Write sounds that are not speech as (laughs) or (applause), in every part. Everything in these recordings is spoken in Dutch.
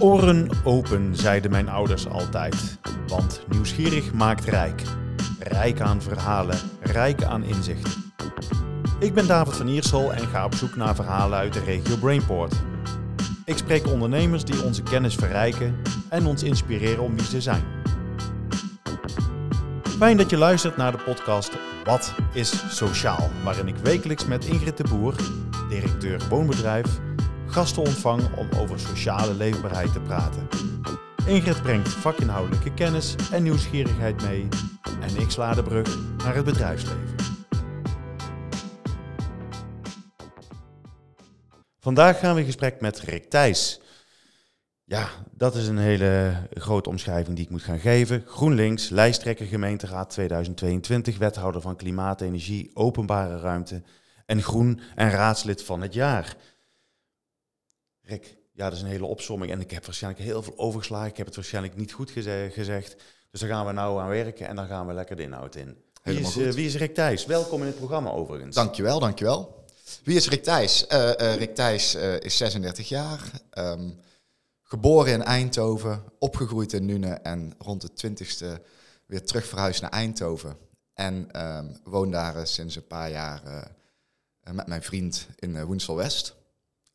Oren open, zeiden mijn ouders altijd. Want nieuwsgierig maakt rijk. Rijk aan verhalen, rijk aan inzichten. Ik ben David van Iersel en ga op zoek naar verhalen uit de regio Brainport. Ik spreek ondernemers die onze kennis verrijken en ons inspireren om wie ze zijn. Fijn dat je luistert naar de podcast Wat is Sociaal? Waarin ik wekelijks met Ingrid de Boer, directeur woonbedrijf, gasten ontvang om over sociale leefbaarheid te praten. Ingrid brengt vakinhoudelijke kennis en nieuwsgierigheid mee en ik sla de brug naar het bedrijfsleven. Vandaag gaan we in gesprek met Rick Thijs. Ja, dat is een hele grote omschrijving die ik moet gaan geven. GroenLinks, lijsttrekker gemeenteraad 2022, wethouder van klimaat, energie, openbare ruimte en groen en raadslid van het jaar. Rick, ja, dat is een hele opsomming en ik heb waarschijnlijk heel veel overgeslagen. Ik heb het waarschijnlijk niet goed gezegd. Dus daar gaan we nou aan werken en dan gaan we lekker de inhoud in. Wie is, uh, wie is Rick Thijs? Welkom in het programma overigens. Dankjewel, dankjewel. Wie is Rick Thijs? Uh, uh, Rick Thijs is 36 jaar, um, geboren in Eindhoven, opgegroeid in Nune en rond de 20ste weer terug verhuisd naar Eindhoven. En um, woon daar sinds een paar jaar met mijn vriend in Woensel West.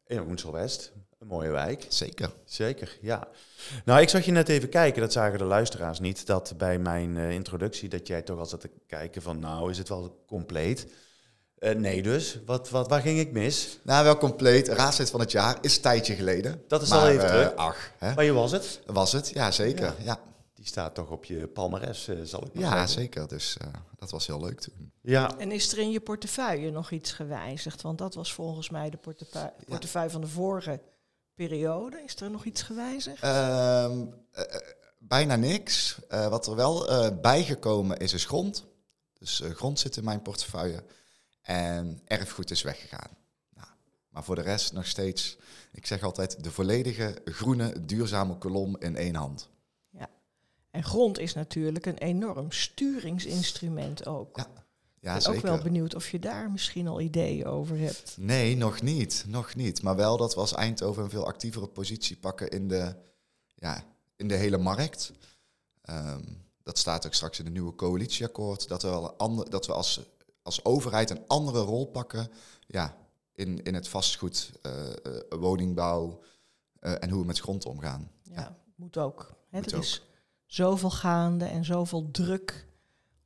In Woensel West, een mooie wijk. Zeker. Zeker, ja. Nou, ik zag je net even kijken, dat zagen de luisteraars niet, dat bij mijn uh, introductie, dat jij toch al zat te kijken van, nou, is het wel compleet? Uh, nee dus, wat, wat, waar ging ik mis? Nou, wel compleet. Raadslid van het jaar is een tijdje geleden. Dat is maar, al even terug. Uh, ach, hè? Maar je was het? Was het, ja zeker. Ja. ja. Die staat toch op je palmares, zal ik maar Ja, zeggen. zeker. Dus dat was heel leuk toen. Ja. En is er in je portefeuille nog iets gewijzigd? Want dat was volgens mij de portefeuille, portefeuille van de vorige periode. Is er nog iets gewijzigd? Uh, uh, bijna niks. Uh, wat er wel bijgekomen is, is grond. Dus grond zit in mijn portefeuille. En erfgoed is weggegaan. Nou, maar voor de rest nog steeds, ik zeg altijd, de volledige groene, duurzame kolom in één hand. Ja. En grond is natuurlijk een enorm sturingsinstrument ook. Ja. Ja, ik ben zeker. ook wel benieuwd of je daar misschien al ideeën over hebt. Nee, nog niet. Nog niet. Maar wel dat we als Eindhoven een veel actievere positie pakken in de, ja, in de hele markt. Um, dat staat ook straks in het nieuwe coalitieakkoord. Dat we, wel ander, dat we als, als overheid een andere rol pakken ja, in, in het vastgoed, uh, uh, woningbouw uh, en hoe we met grond omgaan. Ja, ja. moet ook. Hè, Moet er ook. is zoveel gaande en zoveel druk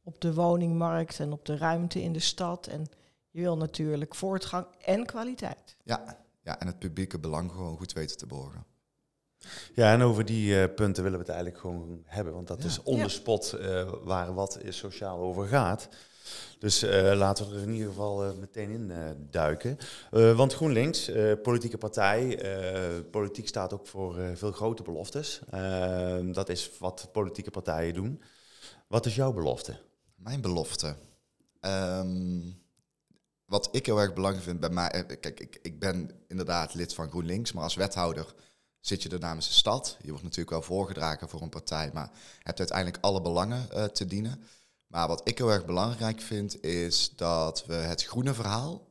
op de woningmarkt en op de ruimte in de stad. En je wil natuurlijk voortgang en kwaliteit. Ja, ja en het publieke belang gewoon goed weten te borgen. Ja, en over die uh, punten willen we het eigenlijk gewoon hebben. Want dat Ja. is on the spot uh, waar wat is sociaal over gaat. Dus uh, laten we er in ieder geval meteen in duiken. want GroenLinks, politieke partij, politiek staat ook voor veel grote beloftes. dat is wat politieke partijen doen. Wat is jouw belofte? Mijn belofte. Um, wat ik heel erg belangrijk vind bij mij. Kijk, ik, ik ben inderdaad lid van GroenLinks, maar als wethouder zit je er namens de stad. Je wordt natuurlijk wel voorgedragen voor een partij, maar hebt uiteindelijk alle belangen uh, te dienen. Maar wat ik heel erg belangrijk vind, is dat we het groene verhaal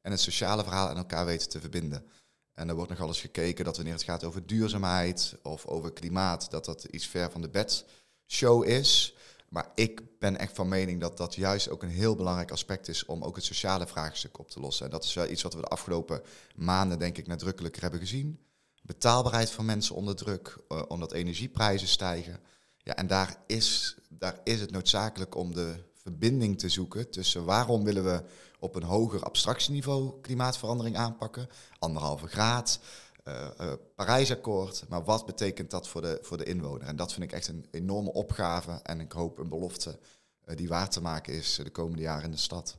en het sociale verhaal aan elkaar weten te verbinden. En er wordt nogal eens gekeken dat wanneer het gaat over duurzaamheid of over klimaat, dat dat iets ver van de bed show is. Maar ik ben echt van mening dat dat juist ook een heel belangrijk aspect is om ook het sociale vraagstuk op te lossen. En dat is wel iets wat we de afgelopen maanden, denk ik, nadrukkelijker hebben gezien. Betaalbaarheid van mensen onder druk, uh, omdat energieprijzen stijgen. Ja, en daar is, daar is het noodzakelijk om de verbinding te zoeken tussen waarom willen we op een hoger abstractieniveau klimaatverandering aanpakken, anderhalve graad, uh, Parijsakkoord, maar wat betekent dat voor de, voor de inwoner? En dat vind ik echt een enorme opgave en ik hoop een belofte uh, die waar te maken is de komende jaren in de stad.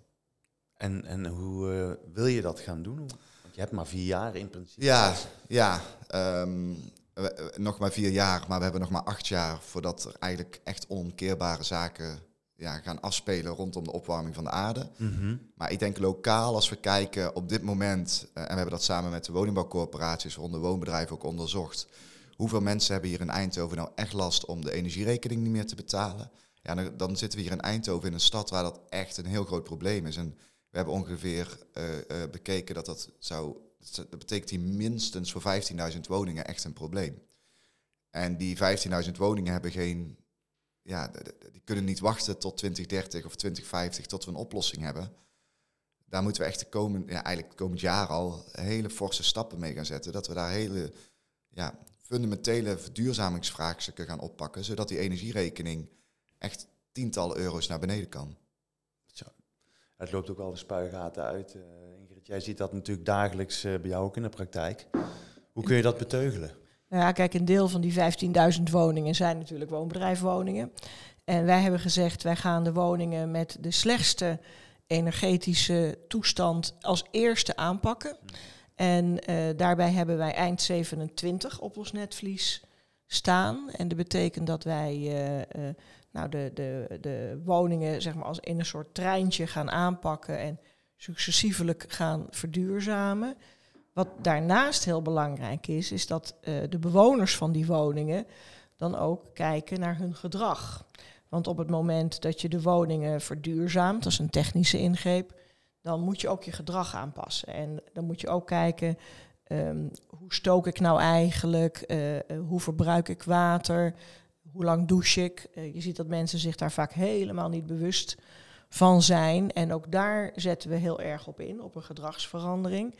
En, en hoe uh, wil je dat gaan doen? Want je hebt maar vier jaar in principe. Ja, ja um, we, nog maar vier jaar, maar we hebben nog maar acht jaar voordat er eigenlijk echt onomkeerbare zaken ja, gaan afspelen rondom de opwarming van de aarde. Mm -hmm. Maar ik denk lokaal, als we kijken op dit moment, uh, en we hebben dat samen met de woningbouwcorporaties, rond de woonbedrijven ook onderzocht, hoeveel mensen hebben hier in Eindhoven nou echt last om de energierekening niet meer te betalen? Ja, dan, dan zitten we hier in Eindhoven in een stad waar dat echt een heel groot probleem is. En we hebben ongeveer uh, uh, bekeken dat dat zou, dat betekent hier minstens voor 15.000 woningen echt een probleem. En die 15.000 woningen hebben geen, ja, die kunnen niet wachten tot 2030 of 2050 tot we een oplossing hebben. Daar moeten we echt de komend, ja, eigenlijk komend jaar al hele forse stappen mee gaan zetten. Dat we daar hele ja, fundamentele verduurzamingsvraagstukken gaan oppakken, zodat die energierekening echt tientallen euro's naar beneden kan. Het loopt ook al de spuigaten uit. eh, Ingrid, jij ziet dat natuurlijk dagelijks eh, bij jou ook in de praktijk. Hoe kun je dat beteugelen? Nou ja, kijk, een deel van die 15.000 woningen zijn natuurlijk woonbedrijfwoningen. En wij hebben gezegd, wij gaan de woningen met de slechtste energetische toestand als eerste aanpakken. En eh, daarbij hebben wij eind 27 op ons netvlies staan. En dat betekent dat wij eh, eh, nou de, de, de woningen zeg maar, als in een soort treintje gaan aanpakken en successievelijk gaan verduurzamen. Wat daarnaast heel belangrijk is, is dat eh, de bewoners van die woningen dan ook kijken naar hun gedrag. Want op het moment dat je de woningen verduurzaamt, dat is een technische ingreep, dan moet je ook je gedrag aanpassen. En dan moet je ook kijken, ehm, hoe stook ik nou eigenlijk, Eh, eh, hoe verbruik ik water, hoe lang douche ik. Je ziet dat mensen zich daar vaak helemaal niet bewust van zijn. En ook daar zetten we heel erg op in, op een gedragsverandering.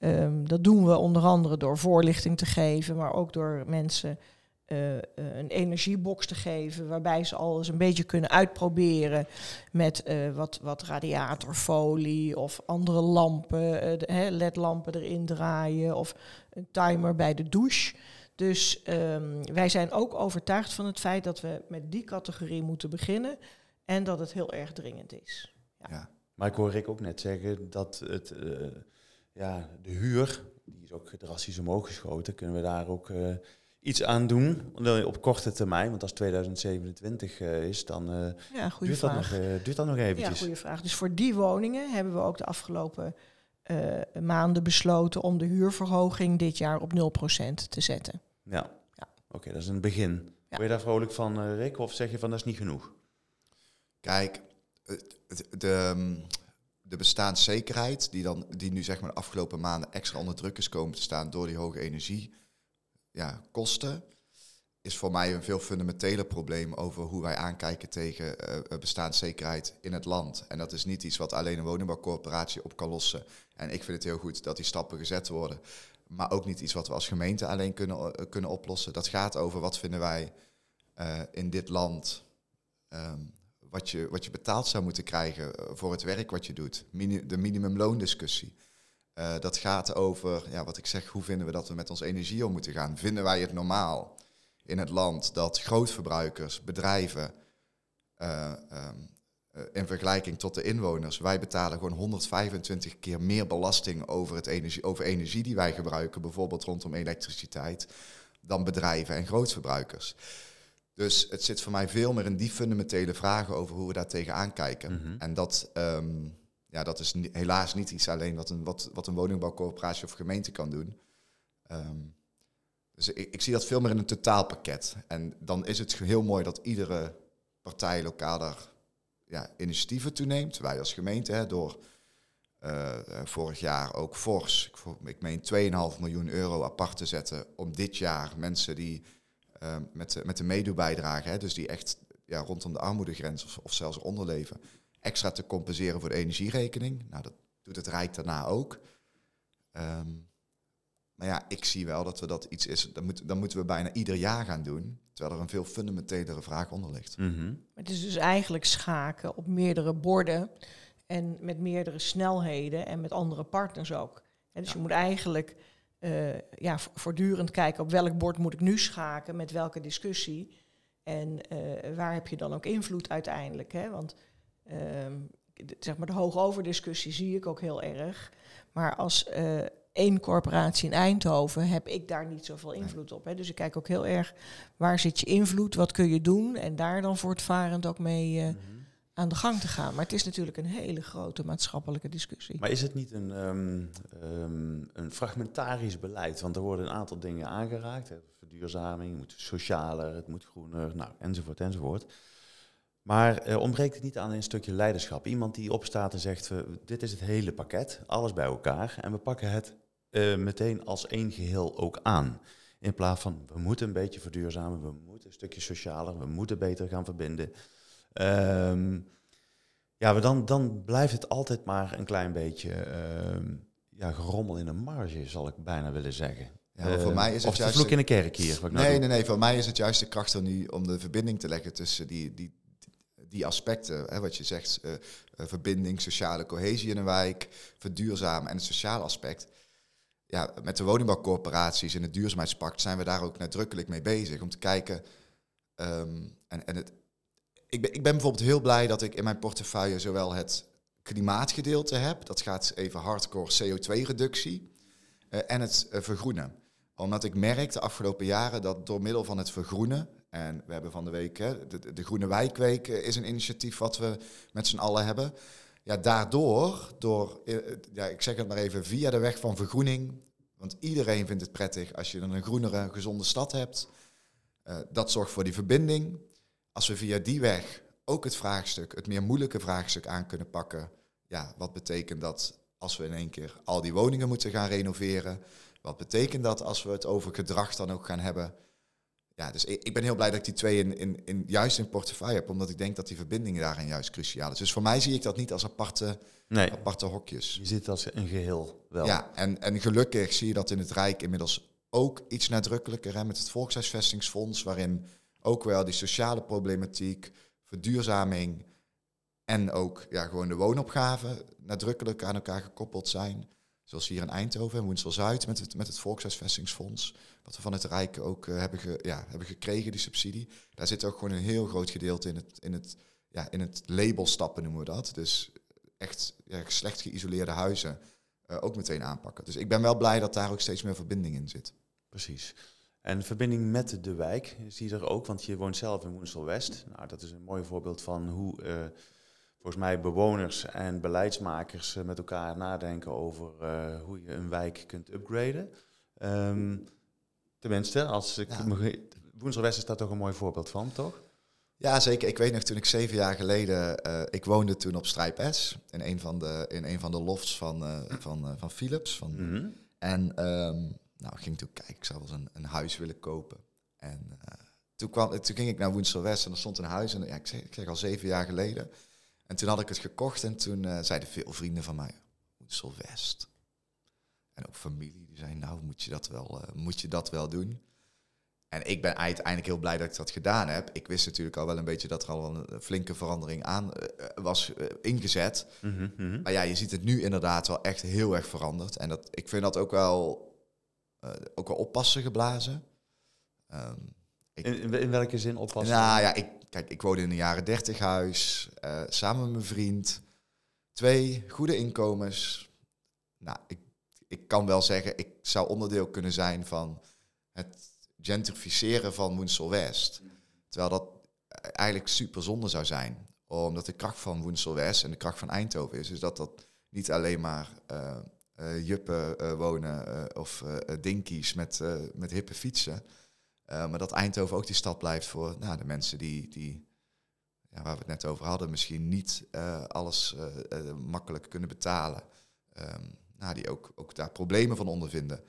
Ehm, dat doen we onder andere door voorlichting te geven, maar ook door mensen eh, eh, een energiebox te geven, waarbij ze al eens een beetje kunnen uitproberen met eh, wat, wat radiatorfolie of andere lampen, ledlampen erin draaien of een timer bij de douche. Dus ehm, wij zijn ook overtuigd van het feit dat we met die categorie moeten beginnen en dat het heel erg dringend is. Ja. Maar ik hoor Rick ook net zeggen dat het, ja, de huur, die is ook drastisch omhoog geschoten. Kunnen we daar ook eh, iets aan doen op korte termijn? Want als 2027 eh, is, dan eh, Ja, goede duurt, dat nog, eh, duurt dat nog Ja, eventjes. goede vraag. Dus voor die woningen hebben we ook de afgelopen eh, maanden besloten om de huurverhoging dit jaar op 0% te zetten. Ja, Ja. oké, dat is een begin. Ja. Word je daar vrolijk van, Rick? Of zeg je van dat is niet genoeg? Kijk, de, mm, de bestaanszekerheid, die, dan, die nu zeg maar de afgelopen maanden extra onder druk is komen te staan door die hoge energie, ja, is voor mij een veel fundamenteler probleem over hoe wij aankijken tegen eh, eh, bestaanszekerheid in het land. En dat is niet iets wat alleen een woningbouwcorporatie op kan lossen. En ik vind het heel goed dat die stappen gezet worden. Maar ook niet iets wat we als gemeente alleen kunnen, eh, kunnen oplossen. Dat gaat over wat vinden wij in dit land ehm, wat, je, wat je betaald zou moeten krijgen eh, voor het werk wat je doet. De minimumloondiscussie. Eh, dat gaat over, ja, wat ik zeg, hoe vinden we dat we met onze energie om moeten gaan? Vinden wij het normaal in het land dat grootverbruikers, bedrijven, eh, ehm, eh, in vergelijking tot de inwoners, wij betalen gewoon 125 keer meer belasting over, het energie, over energie die wij gebruiken, bijvoorbeeld rondom elektriciteit, dan bedrijven en grootverbruikers. Dus het zit voor mij veel meer in die fundamentele vragen over hoe we daar tegenaan kijken. Mhm. En dat, ehm, ja, dat is helaas niet iets alleen wat een, wat, wat een woningbouwcorporatie of gemeente kan doen. Ehm, dus ik, ik zie dat veel meer in een totaalpakket. En dan is het heel mooi dat iedere partij lokaal daar ja, initiatieven toeneemt. Wij als gemeente, hè, door eh, eh, vorig jaar ook fors, ik, ik meen 2,5 miljoen euro apart te zetten om dit jaar mensen die eh, met, de- met de meedoebijdrage, hè, dus die echt ja, rondom de armoedegrens of, of zelfs onderleven, extra te compenseren voor de energierekening. Nou, dat doet het Rijk daarna ook. Ehm, maar ja, ik zie wel dat we dat iets is, dat, moet, dat moeten we bijna ieder jaar gaan doen, terwijl er een veel fundamentelere vraag onder ligt. Mhm. Het is dus eigenlijk schaken op meerdere borden en met meerdere snelheden en met andere partners ook. En dus je moet eigenlijk eh, ja, vo- voortdurend kijken op welk bord moet ik nu schaken, met welke discussie. En eh, waar heb je dan ook invloed uiteindelijk. Hè? Want ehm, de- zeg maar de hoogoverdiscussie zie ik ook heel erg. Maar als eh, één corporatie in Eindhoven heb ik daar niet zoveel invloed op. Hè? Dus ik kijk ook heel erg waar zit je invloed, wat kun je doen en daar dan voortvarend ook mee Mhm. Aan de gang te gaan. Maar het is natuurlijk een hele grote maatschappelijke discussie. Maar is het niet een, ehm, ehm, een fragmentarisch beleid? Want er worden een aantal dingen aangeraakt. Hè. Verduurzaming, het moet socialer, het moet groener, nou, enzovoort, enzovoort. Maar eh, ontbreekt het niet aan een stukje leiderschap? Iemand die opstaat en zegt, eh, dit is het hele pakket, alles bij elkaar. En we pakken het eh, meteen als één geheel ook aan. In plaats van, we moeten een beetje verduurzamen, we moeten een stukje socialer, we moeten beter gaan verbinden. Ehm, ja, maar dan, dan blijft het altijd maar een klein beetje ehm, ja, gerommel in de marge, zal ik bijna willen zeggen. Ja, voor Ehm, mij is het juist... vloek in de kerk hier. Wat ik nou nee, nee, nee. Voor mij is het juist de kracht er nu om de verbinding te leggen tussen die, die, die aspecten. Hè, wat je zegt, eh, eh, verbinding, sociale cohesie in een wijk, verduurzamen en het sociale aspect. Ja, met de woningbouwcorporaties in het duurzaamheidspact zijn we daar ook nadrukkelijk mee bezig. Om te kijken. ehm, en, en het, ik, ben, ik ben bijvoorbeeld heel blij dat ik in mijn portefeuille zowel het klimaatgedeelte heb. Dat gaat even hardcore CO2-reductie. eh, en het eh, vergroenen omdat ik merk de afgelopen jaren dat door middel van het vergroenen, en we hebben van de week, hè, de, Groene Wijkweek eh, is een initiatief wat we met z'n allen hebben. Ja, daardoor, door, ja, ik zeg het maar even, via de weg van vergroening, want iedereen vindt het prettig als je een groenere, gezonde stad hebt. Dat zorgt voor die verbinding. Als we via die weg ook het vraagstuk, het meer moeilijke vraagstuk aan kunnen pakken, ja, wat betekent dat als we in één keer al die woningen moeten gaan renoveren? Wat betekent dat als we het over gedrag dan ook gaan hebben? Ja, dus ik, ik ben heel blij dat ik die twee in, in, in, juist in portefeuille heb, omdat ik denk dat die verbinding daarin juist cruciaal is. Dus voor mij zie ik dat niet als aparte, Nee, aparte hokjes. je zit als een geheel wel. Ja, en, en gelukkig zie je dat in het Rijk inmiddels ook iets nadrukkelijker hè, met het Volkshuisvestingsfonds, waarin ook wel die sociale problematiek, verduurzaming en ook ja, gewoon de woonopgave nadrukkelijk aan elkaar gekoppeld zijn. Zoals hier in Eindhoven en Woensel-Zuid met het, met het Volkshuisvestingsfonds. Wat we van het Rijk ook eh, hebben, ge, ja, hebben gekregen, die subsidie. Daar zit ook gewoon een heel groot gedeelte in het, in het, ja, in het label stappen, noemen we dat. Dus echt ja, slecht geïsoleerde huizen eh, ook meteen aanpakken. Dus ik ben wel blij dat daar ook steeds meer verbinding in zit. Precies. En verbinding met de wijk zie je er ook, want je woont zelf in Woensel-West. Nou, dat is een mooi voorbeeld van hoe eh, volgens mij bewoners en beleidsmakers eh, met elkaar nadenken over eh, hoe je een wijk kunt upgraden. Ehm, tenminste, als ik Ja. me- Woensel-West is daar toch een mooi voorbeeld van, toch? Ja, zeker. Ik weet nog toen ik zeven jaar geleden, ik woonde toen op Strijp S, in een van de, in een van de lofts van, van, van Philips. Van, Mhm. En ehm, nou, ik ging toen kijken, ik zou wel eens een, een huis willen kopen. En eh, toen, kwam, toen ging ik naar Woensel West en er stond een huis, en ja, ik, zeg, ik zeg al zeven jaar geleden. En toen had ik het gekocht en toen eh, zeiden veel vrienden van mij, Woensel West. En ook familie, die zei, nou moet je dat wel, eh, moet je dat wel doen. En ik ben uiteindelijk heel blij dat ik dat gedaan heb. Ik wist natuurlijk al wel een beetje dat er al een flinke verandering aan was ingezet. Mhm, mhm. Maar ja, je ziet het nu inderdaad wel echt heel erg veranderd. En dat, ik vind dat ook wel, ook wel oppassen geblazen. Ehm, ik- In, in- welke zin oppassen? nou ja, ik, kijk, ik woonde in een jaren dertig huis, eh, samen met mijn vriend. Twee goede inkomens. Nou, ik, ik kan wel zeggen, ik zou onderdeel kunnen zijn van het gentrificeren van Woensel West. Terwijl dat eigenlijk super zonde zou zijn. Omdat de kracht van Woensel West en de kracht van Eindhoven is, is dat dat niet alleen maar eh, eh, juppen eh, wonen eh, of eh, dinkies met, eh, met hippe fietsen. Maar dat Eindhoven ook die stad blijft voor nou, de mensen die, die ja, waar we het net over hadden, misschien niet alles makkelijk kunnen betalen. Um, nou, die ook, ook daar problemen van ondervinden.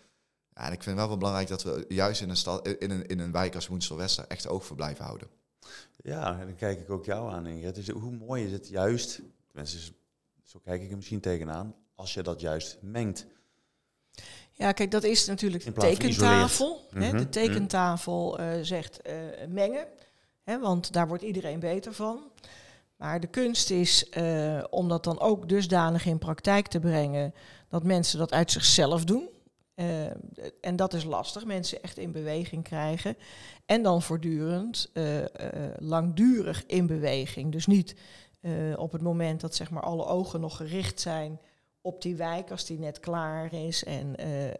Ja, en ik vind wel wel belangrijk dat we juist in een, stad, in een, in een wijk als Woensel-Wester echt oog voor blijven houden. Ja, en dan kijk ik ook jou aan, Ingrid. Hoe mooi is het juist, tenminste, zo kijk ik er misschien tegenaan, als je dat juist mengt. Ja, kijk, dat is natuurlijk de tekentafel. Hè, Mhm, de tekentafel uh, zegt uh, mengen, hè, want daar wordt iedereen beter van. Maar de kunst is uh, om dat dan ook dusdanig in praktijk te brengen dat mensen dat uit zichzelf doen. En dat is lastig, mensen echt in beweging krijgen. En dan voortdurend, langdurig in beweging. Dus niet op het moment dat zeg maar, alle ogen nog gericht zijn op die wijk als die net klaar is en uh, uh,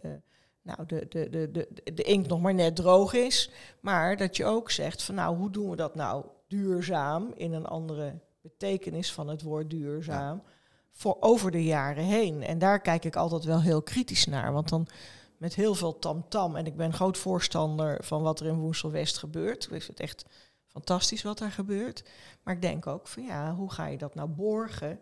nou, de, de, de, de, de inkt nog maar net droog is. Maar dat je ook zegt van nou, hoe doen we dat nou duurzaam in een andere betekenis van het woord duurzaam ja. voor over de jaren heen. En daar kijk ik altijd wel heel kritisch naar, want dan met heel veel tamtam -tam, en ik ben groot voorstander van wat er in Woensel West gebeurt. Ik vind het echt fantastisch wat daar gebeurt. Maar ik denk ook van ja, hoe ga je dat nou borgen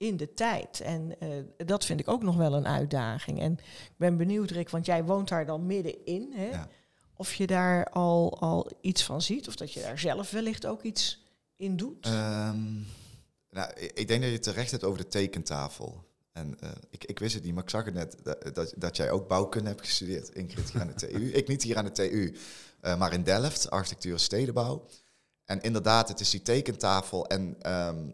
in de tijd. En uh, dat vind ik ook nog wel een uitdaging. En ik ben benieuwd, Rick, want jij woont daar dan middenin. Hè? Ja. Of je daar al, al iets van ziet, of dat je daar zelf wellicht ook iets in doet? Ehm, nou, ik denk dat je terecht hebt over de tekentafel. En eh, ik, ik wist het niet, maar ik zag het net dat, dat, dat jij ook bouwkunde hebt gestudeerd. Ingrid hier aan de TU. Ik niet hier aan de TU, eh, maar in Delft, architectuur en stedenbouw. En inderdaad, het is die tekentafel. En ehm,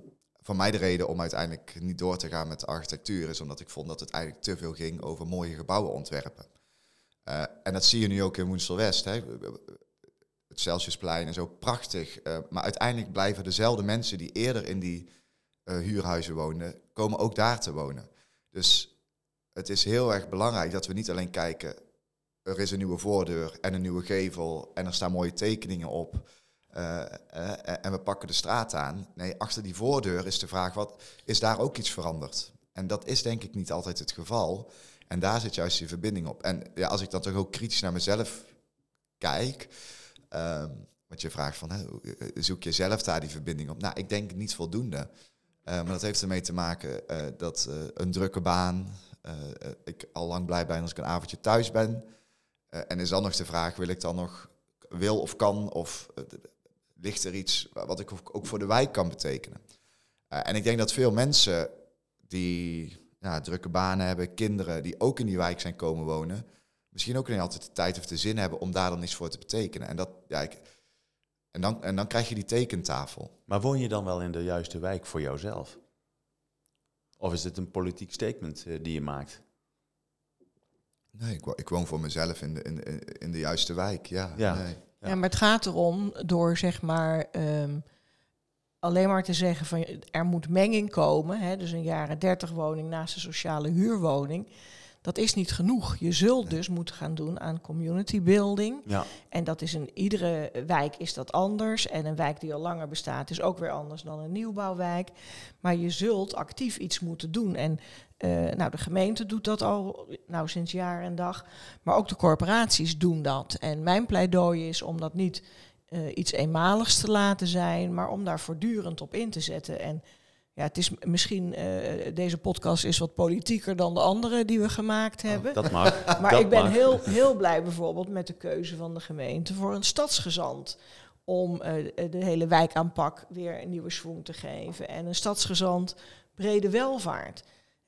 voor mij de reden om uiteindelijk niet door te gaan met architectuur is omdat ik vond dat het eigenlijk te veel ging over mooie gebouwen ontwerpen. Eh, en dat zie je nu ook in Woensel West. Hè. Het Celsiusplein en zo, prachtig. Eh, maar uiteindelijk blijven dezelfde mensen die eerder in die eh, huurhuizen woonden, komen ook daar te wonen. Dus het is heel erg belangrijk dat we niet alleen kijken, er is een nieuwe voordeur en een nieuwe gevel en er staan mooie tekeningen op. eh, eh, en we pakken de straat aan. Nee, achter die voordeur is de vraag, wat is daar ook iets veranderd? En dat is denk ik niet altijd het geval. En daar zit juist die verbinding op. En ja, als ik dan toch ook kritisch naar mezelf kijk, ehm, wat je vraagt van, eh, zoek je zelf daar die verbinding op? Nou, ik denk niet voldoende. Maar dat heeft ermee te maken dat een drukke baan, ik al lang blij ben als ik een avondje thuis ben. En is dan nog de vraag, wil ik dan nog, wil of kan, of ligt er iets wat ik ook voor de wijk kan betekenen? Eh, en ik denk dat veel mensen die ja, drukke banen hebben, kinderen die ook in die wijk zijn komen wonen, misschien ook niet altijd de tijd of de zin hebben om daar dan iets voor te betekenen. En, dat, ja, ik, en, dan, en dan krijg je die tekentafel. Maar woon je dan wel in de juiste wijk voor jouzelf? Of is het een politiek statement eh, die je maakt? Nee, ik, wo- ik woon voor mezelf in de, in, in- in de juiste wijk. Ja, Ja. Nee. Ja. Maar het gaat erom door zeg maar ehm, alleen maar te zeggen van er moet menging komen, hè, dus een jaren 30 woning naast een sociale huurwoning. Dat is niet genoeg. Je zult dus moeten gaan doen aan community building. Ja. En dat is in iedere wijk is dat anders. En een wijk die al langer bestaat is ook weer anders dan een nieuwbouwwijk. Maar je zult actief iets moeten doen. En eh, nou, de gemeente doet dat al nou, sinds jaar en dag. Maar ook de corporaties doen dat. En mijn pleidooi is om dat niet eh, iets eenmaligs te laten zijn, maar om daar voortdurend op in te zetten. En ja, het is misschien, eh, deze podcast is wat politieker dan de andere die we gemaakt hebben. Dat mag. (laughs) Maar dat ik ben mag. heel, heel blij bijvoorbeeld met de keuze van de gemeente voor een stadsgezant. Om de hele wijkaanpak weer een nieuwe schwung te geven. En een stadsgezant brede welvaart.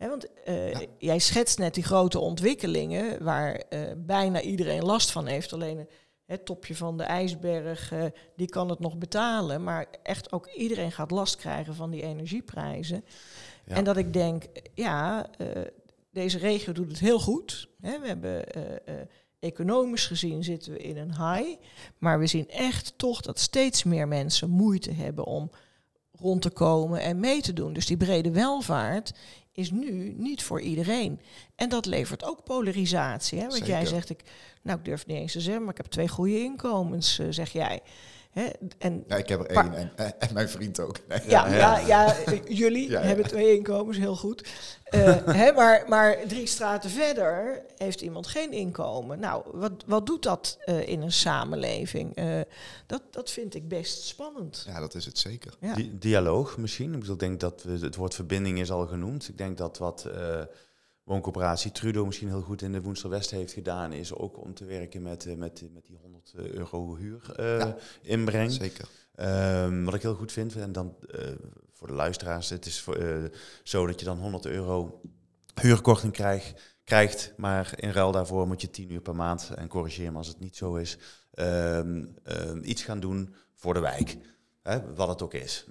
Want eh, Ja. jij schetst net die grote ontwikkelingen waar eh, bijna iedereen last van heeft. Alleen het topje van de ijsberg, eh, die kan het nog betalen. Maar echt ook iedereen gaat last krijgen van die energieprijzen. Ja. En dat ik denk, ja, deze regio doet het heel goed. We hebben economisch gezien zitten we in een high. Maar we zien echt toch dat steeds meer mensen moeite hebben om rond te komen en mee te doen. Dus die brede welvaart is nu niet voor iedereen. En dat levert ook polarisatie. Hè? Want jij zegt, ik, nou ik durf het niet eens te zeggen, maar ik heb twee goede inkomens, eh, zeg jij. Hè? En Ja, ik heb er één en, en mijn vriend ook. Nee. (laughs) ja, Ja, ja, ja. ja, jullie Ja, ja. hebben twee inkomens, heel goed. Eh, (laughs) hè, maar, maar drie straten verder heeft iemand geen inkomen. Nou, wat, wat doet dat eh, in een samenleving? Eh, dat, dat vind ik best spannend. Ja, dat is het zeker. Ja. Di- dialoog misschien. Ik bedoel, ik denk dat we, het woord verbinding is al genoemd. Ik denk dat wat eh wooncoöperatie Trudeau misschien heel goed in de Woensel West heeft gedaan, is ook om te werken met, eh, met, met die 100 euro huur eh, Ja. inbreng. Zeker. Ehm, wat ik heel goed vind, en dan eh, voor de luisteraars, het is voor, eh, zo dat je dan 100 euro huurkorting krijgt, krijgt, maar in ruil daarvoor moet je 10 uur per maand, en corrigeer me als het niet zo is, ehm, ehm, iets gaan doen voor de wijk. Hè, wat het ook is.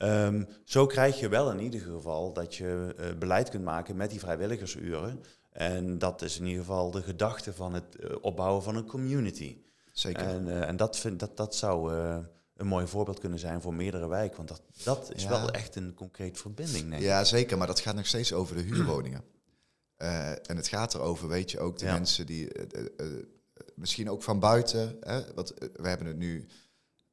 Ehm, zo krijg je wel in ieder geval dat je eh, beleid kunt maken met die vrijwilligersuren. En dat is in ieder geval de gedachte van het eh, opbouwen van een community. Zeker. En, eh, en dat, vind, dat, dat zou een mooi voorbeeld kunnen zijn voor meerdere wijken. Want dat, dat is Ja. wel echt een concreet verbinding, denk ik. Ja, zeker, maar dat gaat nog steeds over de huurwoningen. (clears throat) En het gaat erover, weet je, ook de Ja. mensen die misschien ook van buiten, hè, want eh, we hebben het nu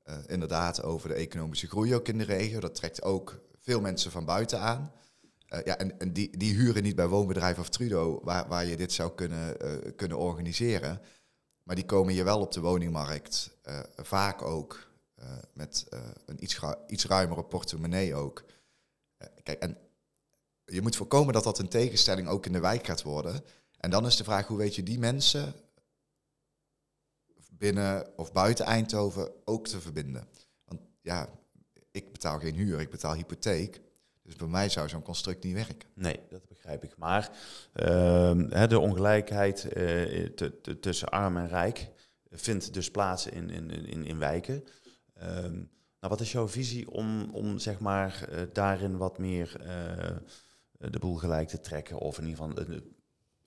eh, inderdaad over de economische groei ook in de regio. Dat trekt ook veel mensen van buiten aan. Eh, ja, en en die, die huren niet bij woonbedrijf of Trudeau, waar, waar je dit zou kunnen, eh, kunnen organiseren. Maar die komen hier wel op de woningmarkt. vaak ook met een iets, iets ruimere portemonnee ook. Kijk, en je moet voorkomen dat dat een tegenstelling ook in de wijk gaat worden. En dan is de vraag, hoe weet je die mensen binnen of buiten Eindhoven ook te verbinden. Want ja, ik betaal geen huur, ik betaal hypotheek. Dus bij mij zou zo'n construct niet werken. Nee, dat begrijp ik. Maar ehm, de ongelijkheid eh, tussen arm en rijk vindt dus plaats in, in, in, in wijken. Ehm, nou, wat is jouw visie om, om zeg maar, eh, daarin wat meer eh, de boel gelijk te trekken? Of in ieder geval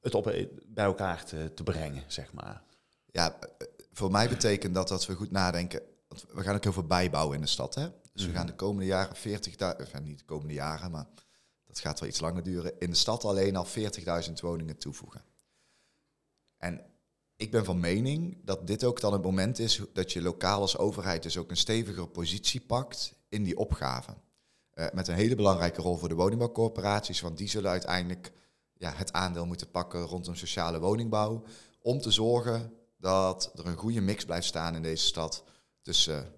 het op, bij elkaar te, te brengen, zeg maar. Ja, voor mij betekent dat dat we goed nadenken. Want we gaan ook heel veel bijbouwen in de stad. Hè? Dus we Mhm. gaan de komende jaren 40.000, of ja, niet de komende jaren, maar dat gaat wel iets langer duren. In de stad alleen al 40.000 woningen toevoegen. En ik ben van mening dat dit ook dan het moment is dat je lokaal als overheid dus ook een stevigere positie pakt in die opgave. Eh, met een hele belangrijke rol voor de woningbouwcorporaties, want die zullen uiteindelijk ja, het aandeel moeten pakken rondom sociale woningbouw. Om te zorgen dat er een goede mix blijft staan in deze stad tussen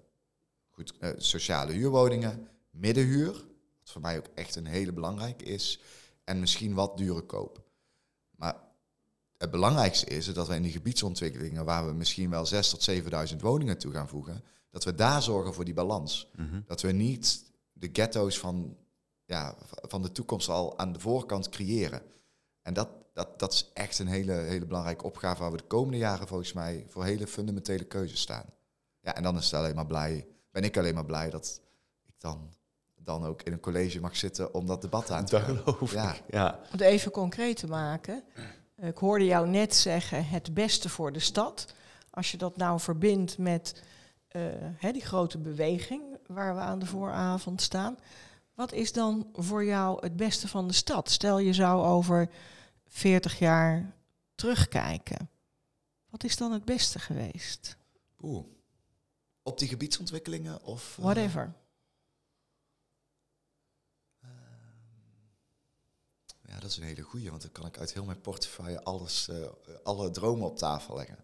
goed, eh, sociale huurwoningen, middenhuur, wat voor mij ook echt een hele belangrijke is, en misschien wat dure koop. Maar het belangrijkste is dat we in die gebiedsontwikkelingen, waar we misschien wel 6.000 tot 7.000 woningen toe gaan voegen, dat we daar zorgen voor die balans. Dat we niet de ghetto's van, ja, van de toekomst al aan de voorkant creëren. En dat, dat, dat is echt een hele, hele belangrijke opgave waar we de komende jaren volgens mij voor hele fundamentele keuzes staan. Ja, en dan is het alleen maar blij, ben ik alleen maar blij dat ik dan, dan ook in een college mag zitten om dat debat aan te gaan. Ja. ik. Ja. Om het even concreet te maken. eh, Ik hoorde jou net zeggen het beste voor de stad. Als je dat nou verbindt met eh, hè, die grote beweging waar we aan de vooravond staan. Wat is dan voor jou het beste van de stad? Stel je zou over 40 jaar terugkijken. Wat is dan het beste geweest? Oeh. Op die gebiedsontwikkelingen of... eh, Whatever. Ja, dat is een hele goeie, want dan kan ik uit heel mijn portefeuille alles, eh, alle dromen op tafel leggen.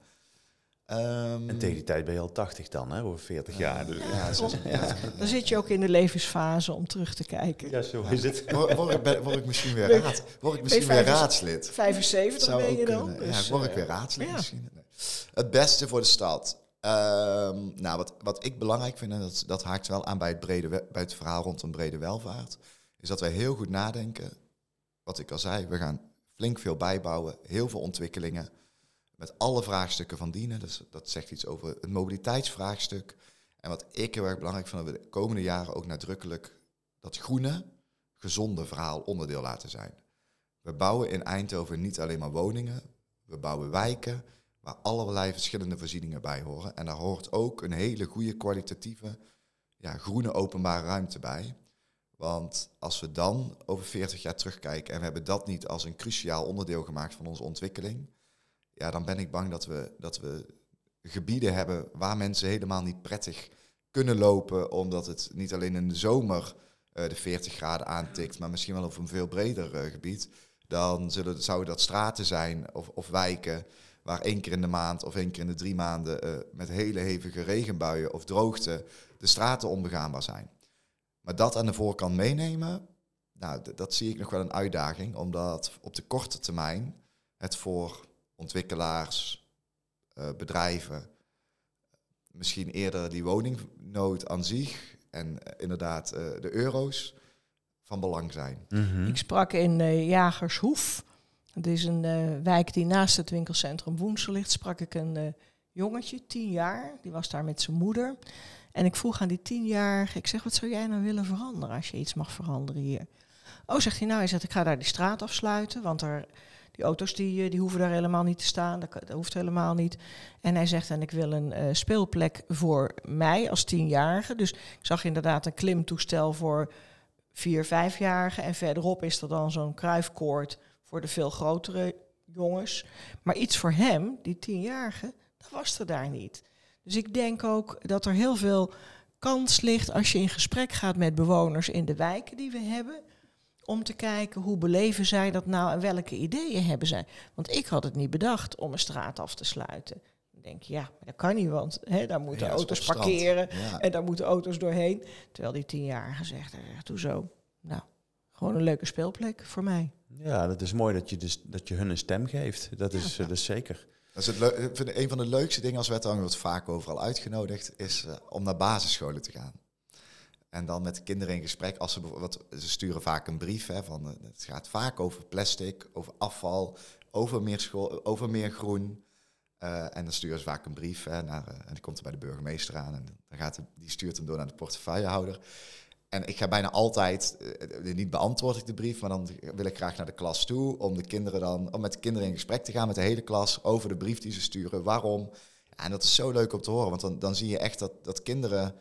Ehm, En tegen die tijd ben je al 80 dan, hè, over 40 jaar. Dus. ja, zo- ja. Dan zit je ook in de levensfase om terug te kijken. Ja, zo is het. Word, word ik, ben- word ik misschien weer, raad, word ik misschien weer raadslid? 75 Zou ben je dan. dus, ja, word ik eh, weer raadslid ja. misschien? Nee. Het beste voor de stad. Ehm, nou, wat, wat ik belangrijk vind, en dat, dat haakt wel aan bij het, brede, bij het verhaal rondom brede welvaart, is dat wij heel goed nadenken. Wat ik al zei, we gaan flink veel bijbouwen, heel veel ontwikkelingen, met alle vraagstukken van dienen. Dus dat zegt iets over het mobiliteitsvraagstuk. En wat ik heel erg belangrijk vind, dat we de komende jaren ook nadrukkelijk dat groene, gezonde verhaal onderdeel laten zijn. We bouwen in Eindhoven niet alleen maar woningen, we bouwen wijken waar allerlei verschillende voorzieningen bij horen. En daar hoort ook een hele goede kwalitatieve ja, groene openbare ruimte bij. Want als we dan over 40 jaar terugkijken en we hebben dat niet als een cruciaal onderdeel gemaakt van onze ontwikkeling, ja, dan ben ik bang dat we, dat we gebieden hebben waar mensen helemaal niet prettig kunnen lopen, omdat het niet alleen in de zomer eh, de 40 graden aantikt, maar misschien wel op een veel breder eh, gebied. Dan zullen, zouden dat straten zijn of, of wijken waar één keer in de maand of één keer in de drie maanden eh, met hele hevige regenbuien of droogte de straten onbegaanbaar zijn. Maar dat aan de voorkant meenemen, nou, dat zie ik nog wel een uitdaging, omdat op de korte termijn het voor ontwikkelaars, eh, bedrijven, misschien eerder die woningnood aan zich en eh, inderdaad eh, de euro's van belang zijn. Mhm. Ik sprak in Jagershoef. Het is een eh, wijk die naast het winkelcentrum Woensel ligt. Sprak ik een jongetje, tien jaar. Die was daar met zijn moeder. En ik vroeg aan die tienjarige, ik zeg, wat zou jij nou willen veranderen als je iets mag veranderen hier? Oh, zegt hij, nou, hij zegt, ik ga daar die straat afsluiten, want er, die auto's die, eh, die hoeven daar helemaal niet te staan. Dat, hoeft helemaal niet. En hij zegt, en ik wil een eh, speelplek voor mij als tienjarige. Dus ik zag inderdaad een klimtoestel voor vier, vijfjarigen. En verderop is er dan zo'n kruifkoord voor de veel grotere jongens. Maar iets voor hem, die tienjarige, dat was er daar niet. Dus ik denk ook dat er heel veel kans ligt als je in gesprek gaat met bewoners in de wijken die we hebben. Om te kijken hoe beleven zij dat nou en welke ideeën hebben zij. Want ik had het niet bedacht om een straat af te sluiten. Dan denk je, ja, dat kan niet, want hè, daar moeten Ja, auto's parkeren. Ja. En daar moeten auto's doorheen. Terwijl die tienjarige zegt, eh, doe zo. Nou, gewoon een leuke speelplek voor mij. Ja, dat is mooi dat je, dus, dat je hun een stem geeft. Dat is, eh, dat is zeker. Dat is het leu- ik vind een van de leukste dingen als wethouder, wordt vaak overal uitgenodigd, is eh, om naar basisscholen te gaan. En dan met de kinderen in gesprek. Als ze, bijvoorbeeld, ze sturen vaak een brief. Hè, van, eh, het gaat vaak over plastic, over afval, over meer, school, over meer groen. Eh, en dan sturen ze vaak een brief hè, naar, eh, en die komt er bij de burgemeester aan. En dan gaat die stuurt hem door naar de portefeuillehouder. En ik ga bijna altijd, niet beantwoord ik de brief, maar dan wil ik graag naar de klas toe om de kinderen dan, om met de kinderen in gesprek te gaan met de hele klas over de brief die ze sturen. Waarom? En dat is zo leuk om te horen, want dan, dan zie je echt dat, dat kinderen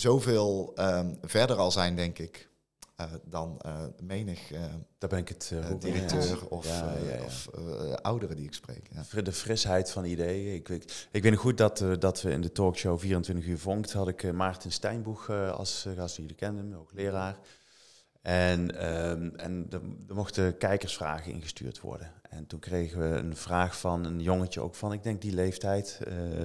zoveel ehm, verder al zijn, denk ik, eh, dan eh, menig eh, Daar ben ik het ook directeur of, Ja, ja, ja. of ouderen die ik spreek. De frisheid van ideeën. Ik, weet- ik weet nog goed dat, dat we in de talkshow 24 uur vonkt had ik Maarten Stijnboeg als gast. Jullie kennen hem, hoogleraar. En, ehm, en er mochten kijkersvragen ingestuurd worden. En toen kregen we een vraag van een jongetje, ook van, ik denk die leeftijd. eh,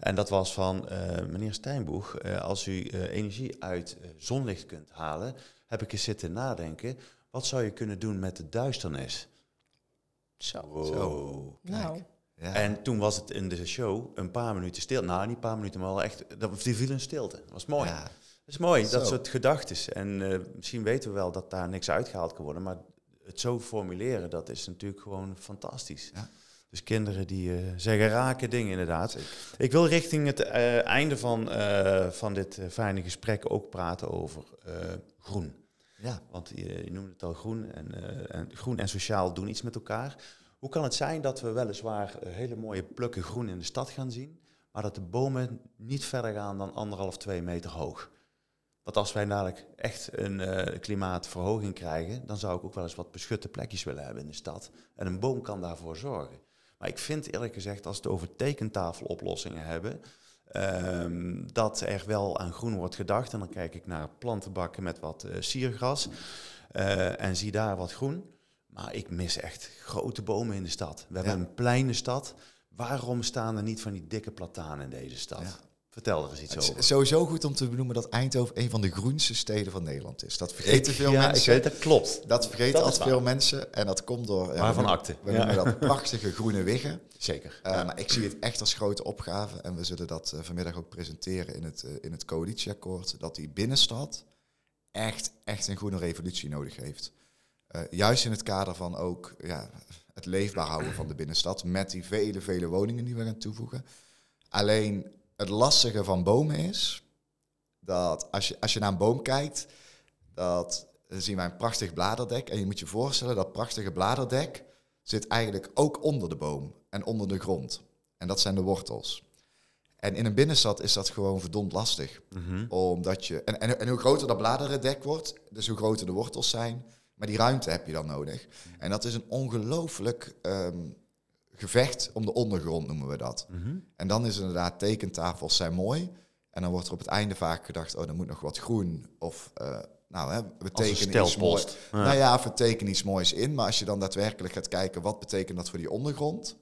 en dat was van, eh, meneer Stijnboeg, eh, als u energie uit zonlicht kunt halen, heb ik eens zitten nadenken, wat zou je kunnen doen met de duisternis? Zo. Wow. Nou, Ja. En toen was het in de show een paar minuten stil. Nou, niet een paar minuten, maar wel echt. Dat, die viel een stilte. Dat was mooi. Ja. Dat is mooi, dat Zo. soort gedachten. En misschien weten we wel dat daar niks uitgehaald kan worden. Maar het zo formuleren, dat is natuurlijk gewoon fantastisch. Ja. Dus kinderen die eh, zeggen rake dingen inderdaad. Ik wil richting het eh, einde van, eh, van dit fijne gesprek ook praten over groen. ja. Want je, je noemde het al groen en, en groen en sociaal doen iets met elkaar. Hoe kan het zijn dat we weliswaar hele mooie plukken groen in de stad gaan zien, maar dat de bomen niet verder gaan dan anderhalf, twee meter hoog? Want als wij dadelijk echt een eh, klimaatverhoging krijgen, dan zou ik ook wel eens wat beschutte plekjes willen hebben in de stad. En een boom kan daarvoor zorgen. Maar ik vind eerlijk gezegd, als we het over tekentafeloplossingen hebben, ehm, dat er wel aan groen wordt gedacht. En dan kijk ik naar plantenbakken met wat eh, siergras eh, en zie daar wat groen. Maar ik mis echt grote bomen in de stad. We hebben een pleine stad. Waarom staan er niet van die dikke platanen in deze stad? Ja. Vertel er eens iets Het is over. sowieso goed om te benoemen dat Eindhoven een van de groenste steden van Nederland is. Dat vergeten veel ja, mensen. ik weet dat klopt. Dat vergeten is altijd veel mensen. En dat komt door... ja, Waarvan we- akte. We Ja. noemen dat prachtige groene wiggen. Zeker. Eh, Maar ik zie het echt als grote opgave. En we zullen dat eh, vanmiddag ook presenteren in het, eh, in het coalitieakkoord. Dat die binnenstad echt, echt een groene revolutie nodig heeft. Juist in het kader van ook ja, het leefbaar houden van de binnenstad. Met die vele, vele woningen die we gaan toevoegen. Alleen het lastige van bomen is dat als je, als je naar een boom kijkt, dat dan zien wij een prachtig bladerdek. En je moet je voorstellen dat prachtige bladerdek zit eigenlijk ook onder de boom en onder de grond. En dat zijn de wortels. En in een binnenstad is dat gewoon verdomd lastig. Mhm. Omdat je, en, en, en hoe groter dat bladerdek wordt, dus hoe groter de wortels zijn, maar die ruimte heb je dan nodig. En dat is een ongelooflijk ehm, gevecht om de ondergrond, noemen we dat. Mhm. En dan is inderdaad tekentafels zijn mooi. En dan wordt er op het einde vaak gedacht, oh, er moet nog wat groen. Of, eh, nou, hè, we tekenen iets moois. Ja. Nou ja, we tekenen iets moois in. Maar als je dan daadwerkelijk gaat kijken, wat betekent dat voor die ondergrond?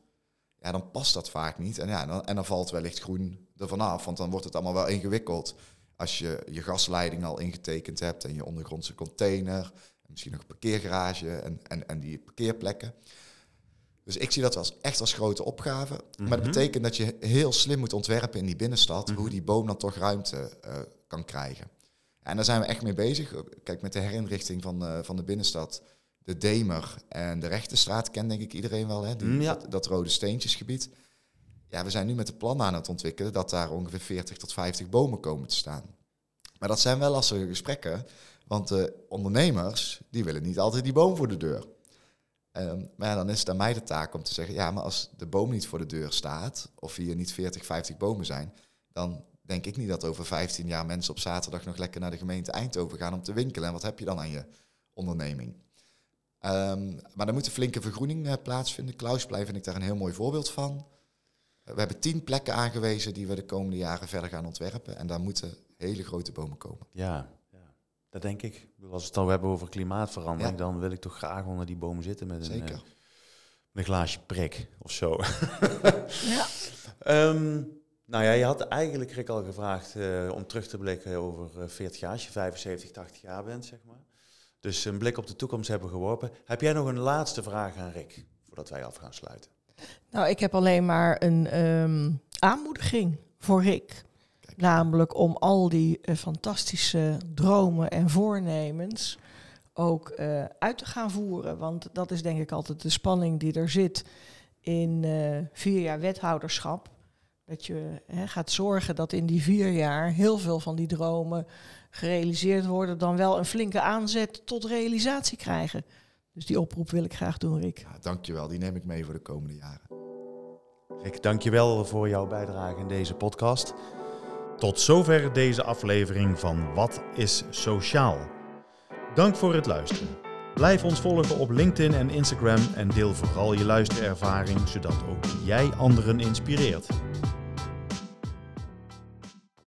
Ja, dan past dat vaak niet. En, ja, dan, en dan valt wellicht groen er vanaf. Want dan wordt het allemaal wel ingewikkeld. Als je je gasleiding al ingetekend hebt en je ondergrondse container. En misschien nog een parkeergarage en, en, en die parkeerplekken. Dus ik zie dat als, echt als grote opgave. Maar dat Mhm. betekent dat je heel slim moet ontwerpen in die binnenstad. Mhm. Hoe die boom dan toch ruimte eh, kan krijgen. En daar zijn we echt mee bezig. Kijk, met de herinrichting van, eh, van de binnenstad. De Demer en de Rechtenstraat kent denk ik iedereen wel. Hè? Die, Mm, ja. dat, dat rode steentjesgebied. Ja, we zijn nu met de plannen aan het ontwikkelen dat daar ongeveer 40 tot 50 bomen komen te staan. Maar dat zijn wel lastige gesprekken. Want de ondernemers, die willen niet altijd die boom voor de deur. Ehm, maar dan is het aan mij de taak om te zeggen, ja, maar als de boom niet voor de deur staat, of hier niet 40, 50 bomen zijn, dan denk ik niet dat over 15 jaar mensen op zaterdag nog lekker naar de gemeente Eindhoven gaan om te winkelen. En wat heb je dan aan je onderneming? Ehm, maar er moet een flinke vergroening eh, plaatsvinden. Klausplein vind ik daar een heel mooi voorbeeld van. Eh, we hebben tien plekken aangewezen die we de komende jaren verder gaan ontwerpen. En daar moeten hele grote bomen komen. Ja, dat denk ik. Als we het dan hebben over klimaatverandering, Ja. dan wil ik toch graag onder die bomen zitten met een, Zeker. eh, met een glaasje prik of zo. (laughs) ja. Ehm, nou ja, je had eigenlijk Rick al gevraagd eh, om terug te blikken over eh, 40 jaar, als je 75, 80 jaar bent, zeg maar. Dus een blik op de toekomst hebben geworpen. Heb jij nog een laatste vraag aan Rick, voordat wij af gaan sluiten? Nou, ik heb alleen maar een ehm, aanmoediging voor Rick. Namelijk om al die eh, fantastische dromen en voornemens ook eh, uit te gaan voeren. Want dat is denk ik altijd de spanning die er zit in eh, vier jaar wethouderschap. Dat je hè, gaat zorgen dat in die vier jaar heel veel van die dromen gerealiseerd worden. Dan wel een flinke aanzet tot realisatie krijgen. Dus die oproep wil ik graag doen, Rick. Ja, dankjewel, die neem ik mee voor de komende jaren. Rick, dankjewel voor jouw bijdrage in deze podcast. Tot zover deze aflevering van Wat is Sociaal? Dank voor het luisteren. Blijf ons volgen op LinkedIn en Instagram en deel vooral je luisterervaring, zodat ook jij anderen inspireert.